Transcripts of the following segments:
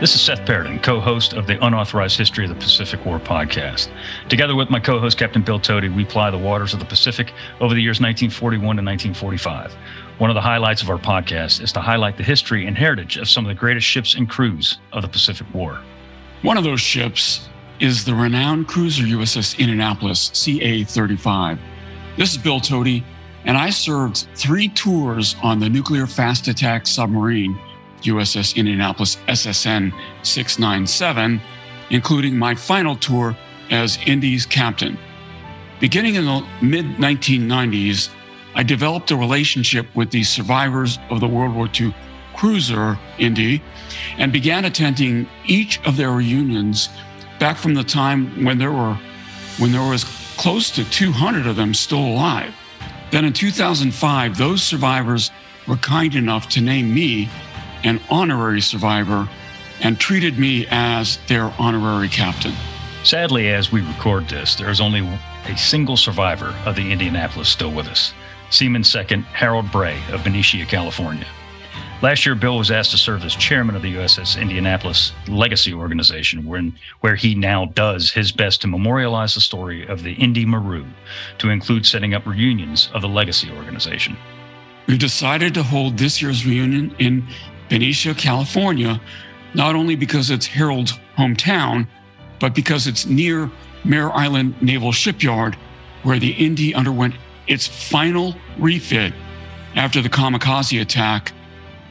This is Seth Paradis, co host of the Unauthorized History of the Pacific War podcast. Together with my co host, Captain Bill Toti, we ply the waters of the Pacific over the years 1941 to 1945. One of the highlights of our podcast is to highlight the history and heritage of some of the greatest ships and crews of the Pacific War. One of those ships is the renowned cruiser USS Indianapolis CA 35. This is Bill Toti, and I served three tours on the nuclear fast attack submarine USS Indianapolis SSN 697, including my final tour as Indy's captain. Beginning in the mid 1990s, I developed a relationship with the survivors of the World War II cruiser Indy and began attending each of their reunions back from the time when there were when there was close to 200 of them still alive. Then in 2005, those survivors were kind enough to name me an honorary survivor and treated me as their honorary captain. Sadly, as we record this, there is only a single survivor of the Indianapolis still with us Seaman Second Harold Bray of Benicia, California. Last year, Bill was asked to serve as chairman of the USS Indianapolis Legacy Organization, when, where he now does his best to memorialize the story of the Indy Maru to include setting up reunions of the Legacy Organization. We've decided to hold this year's reunion in Benicia, California, not only because it's Harold's hometown, but because it's near Mare Island Naval Shipyard, where the Indy underwent its final refit after the kamikaze attack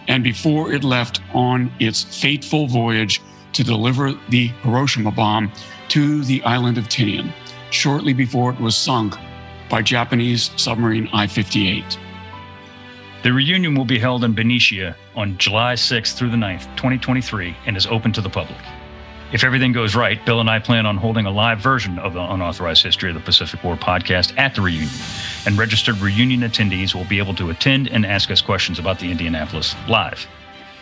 and before it left on its fateful voyage to deliver the Hiroshima bomb to the island of Tinian, shortly before it was sunk by Japanese submarine I 58. The reunion will be held in Benicia on July 6th through the 9th, 2023, and is open to the public. If everything goes right, Bill and I plan on holding a live version of the Unauthorized History of the Pacific War podcast at the reunion, and registered reunion attendees will be able to attend and ask us questions about the Indianapolis live.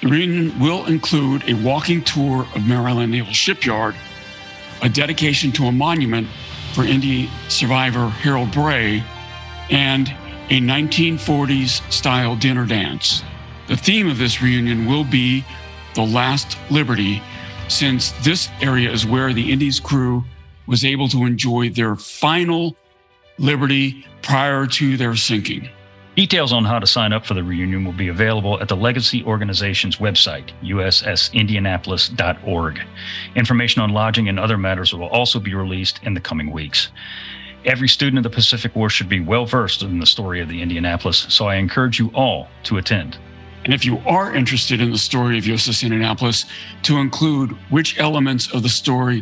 The reunion will include a walking tour of Mare Island Naval Shipyard, a dedication to a monument for Indy survivor Harold Bray, and a 1940s style dinner dance. The theme of this reunion will be The Last Liberty, since this area is where the Indy's crew was able to enjoy their final liberty prior to their sinking. Details on how to sign up for the reunion will be available at the Legacy Organization's website, ussindianapolis.org. Information on lodging and other matters will also be released in the coming weeks. Every student of the Pacific War should be well versed in the story of the Indianapolis, so I encourage you all to attend. And if you are interested in the story of USS Indianapolis, to include which elements of the story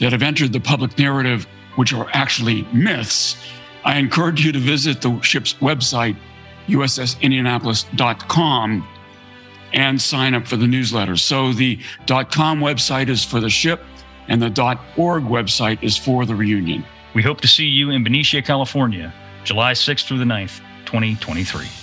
that have entered the public narrative, which are actually myths, I encourage you to visit the ship's website, ussindianapolis.com, and sign up for the newsletter. So the .com website is for the ship, and the .org website is for the reunion. We hope to see you in Benicia, California, July 6th through the 9th, 2023.